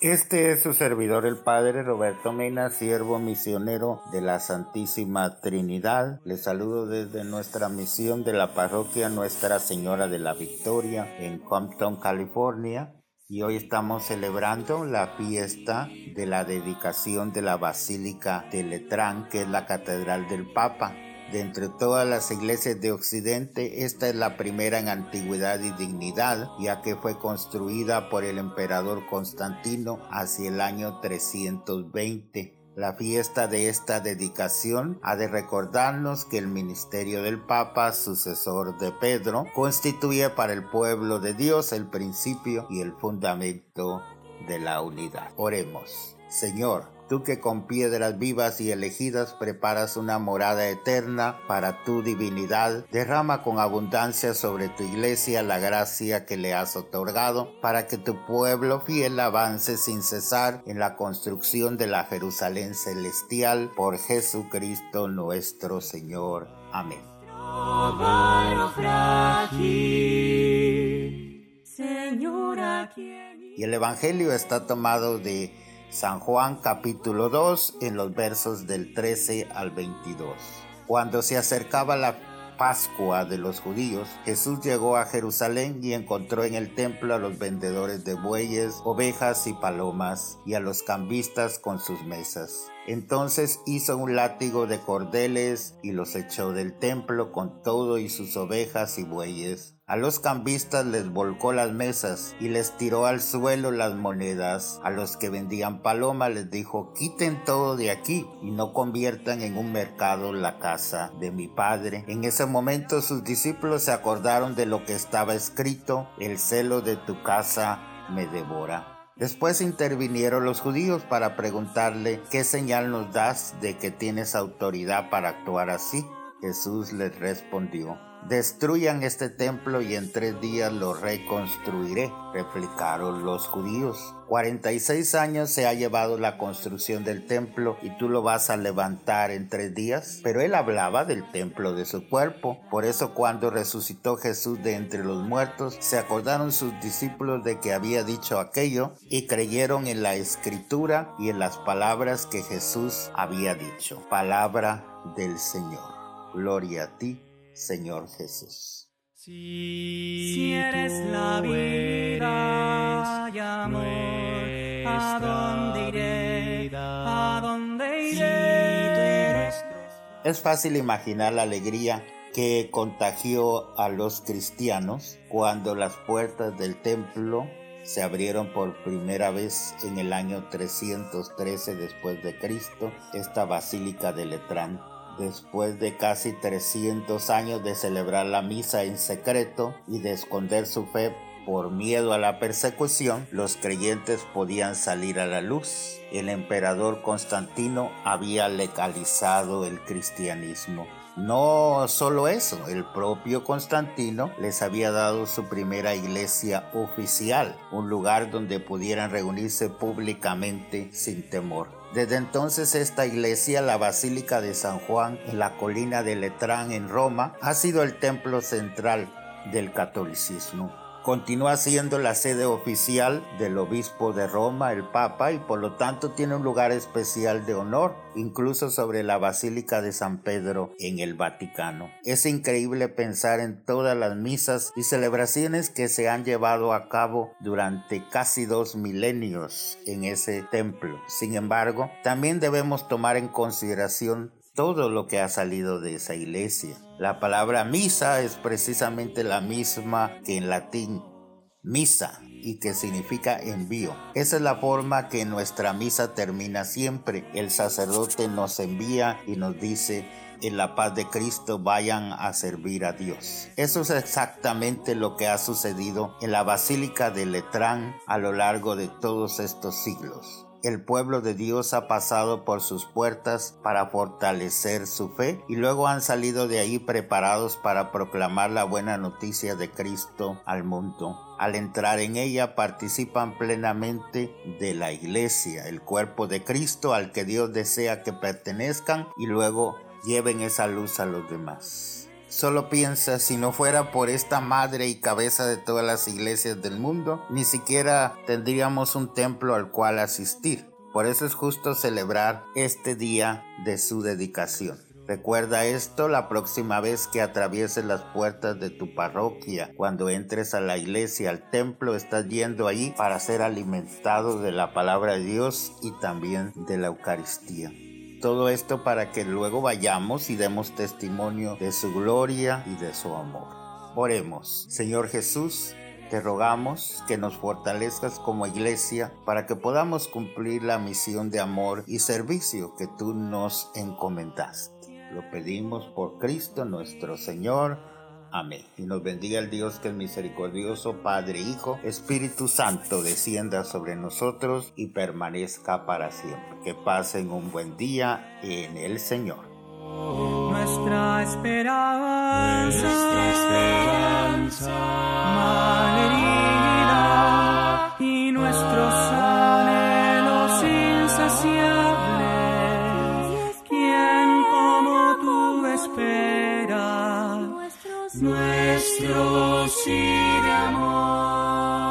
Este es su servidor el Padre Roberto Mena, siervo misionero de la Santísima Trinidad. Les saludo desde nuestra misión de la parroquia Nuestra Señora de la Victoria en Compton, California. Y hoy estamos celebrando la fiesta de la dedicación de la Basílica de Letrán, que es la Catedral del Papa. De entre todas las iglesias de Occidente, esta es la primera en antigüedad y dignidad, ya que fue construida por el emperador Constantino hacia el año 320. La fiesta de esta dedicación ha de recordarnos que el ministerio del Papa, sucesor de Pedro, constituye para el pueblo de Dios el principio y el fundamento de la unidad. Oremos. Señor, tú que con piedras vivas y elegidas preparas una morada eterna para tu divinidad, derrama con abundancia sobre tu iglesia la gracia que le has otorgado para que tu pueblo fiel avance sin cesar en la construcción de la Jerusalén celestial por Jesucristo nuestro Señor. Amén. Y el Evangelio está tomado de San Juan capítulo 2 en los versos del 13 al 22. Cuando se acercaba la Pascua de los judíos, Jesús llegó a Jerusalén y encontró en el templo a los vendedores de bueyes, ovejas y palomas, y a los cambistas con sus mesas. Entonces hizo un látigo de cordeles y los echó del templo con todo y sus ovejas y bueyes. A los cambistas les volcó las mesas y les tiró al suelo las monedas. A los que vendían paloma les dijo, quiten todo de aquí y no conviertan en un mercado la casa de mi padre. En ese momento sus discípulos se acordaron de lo que estaba escrito, el celo de tu casa me devora. Después intervinieron los judíos para preguntarle, ¿qué señal nos das de que tienes autoridad para actuar así? Jesús les respondió, Destruyan este templo y en tres días lo reconstruiré, replicaron los judíos. 46 años se ha llevado la construcción del templo y tú lo vas a levantar en tres días. Pero él hablaba del templo de su cuerpo. Por eso cuando resucitó Jesús de entre los muertos, se acordaron sus discípulos de que había dicho aquello y creyeron en la escritura y en las palabras que Jesús había dicho. Palabra del Señor. Gloria a ti Señor Jesús. Si, eres la vida y amor, ¿a dónde iré? ¿A dónde iré? Es fácil imaginar la alegría que contagió a los cristianos cuando las puertas del templo se abrieron por primera vez en el año 313 después de Cristo, esta basílica de Letrán Después de casi 300 años de celebrar la misa en secreto y de esconder su fe por miedo a la persecución, los creyentes podían salir a la luz. El emperador Constantino había legalizado el cristianismo. No solo eso, el propio Constantino les había dado su primera iglesia oficial, un lugar donde pudieran reunirse públicamente sin temor. Desde entonces esta iglesia, la Basílica de San Juan en la colina de Letrán en Roma, ha sido el templo central del catolicismo. Continúa siendo la sede oficial del obispo de Roma, el Papa, y por lo tanto tiene un lugar especial de honor, incluso sobre la Basílica de San Pedro en el Vaticano. Es increíble pensar en todas las misas y celebraciones que se han llevado a cabo durante casi dos milenios en ese templo. Sin embargo, también debemos tomar en consideración todo lo que ha salido de esa iglesia. La palabra misa es precisamente la misma que en latín misa y que significa envío. Esa es la forma que nuestra misa termina siempre. El sacerdote nos envía y nos dice, en la paz de Cristo vayan a servir a Dios. Eso es exactamente lo que ha sucedido en la Basílica de Letrán a lo largo de todos estos siglos. El pueblo de Dios ha pasado por sus puertas para fortalecer su fe y luego han salido de ahí preparados para proclamar la buena noticia de Cristo al mundo. Al entrar en ella participan plenamente de la iglesia, el cuerpo de Cristo al que Dios desea que pertenezcan y luego lleven esa luz a los demás. Solo piensa, si no fuera por esta madre y cabeza de todas las iglesias del mundo, ni siquiera tendríamos un templo al cual asistir. Por eso es justo celebrar este día de su dedicación. Recuerda esto la próxima vez que atravieses las puertas de tu parroquia. Cuando entres a la iglesia, al templo, estás yendo allí para ser alimentado de la palabra de Dios y también de la Eucaristía. Todo esto para que luego vayamos y demos testimonio de su gloria y de su amor. Oremos, Señor Jesús, te rogamos que nos fortalezcas como iglesia para que podamos cumplir la misión de amor y servicio que tú nos encomendaste. Lo pedimos por Cristo nuestro Señor. Amén. Y nos bendiga el Dios que es misericordioso, Padre, Hijo, Espíritu Santo, descienda sobre nosotros y permanezca para siempre. Que pasen un buen día en el Señor. Nuestra esperanza, nuestra esperanza, malherida, y nuestros anhelos insaciables, nuestro sí de amor.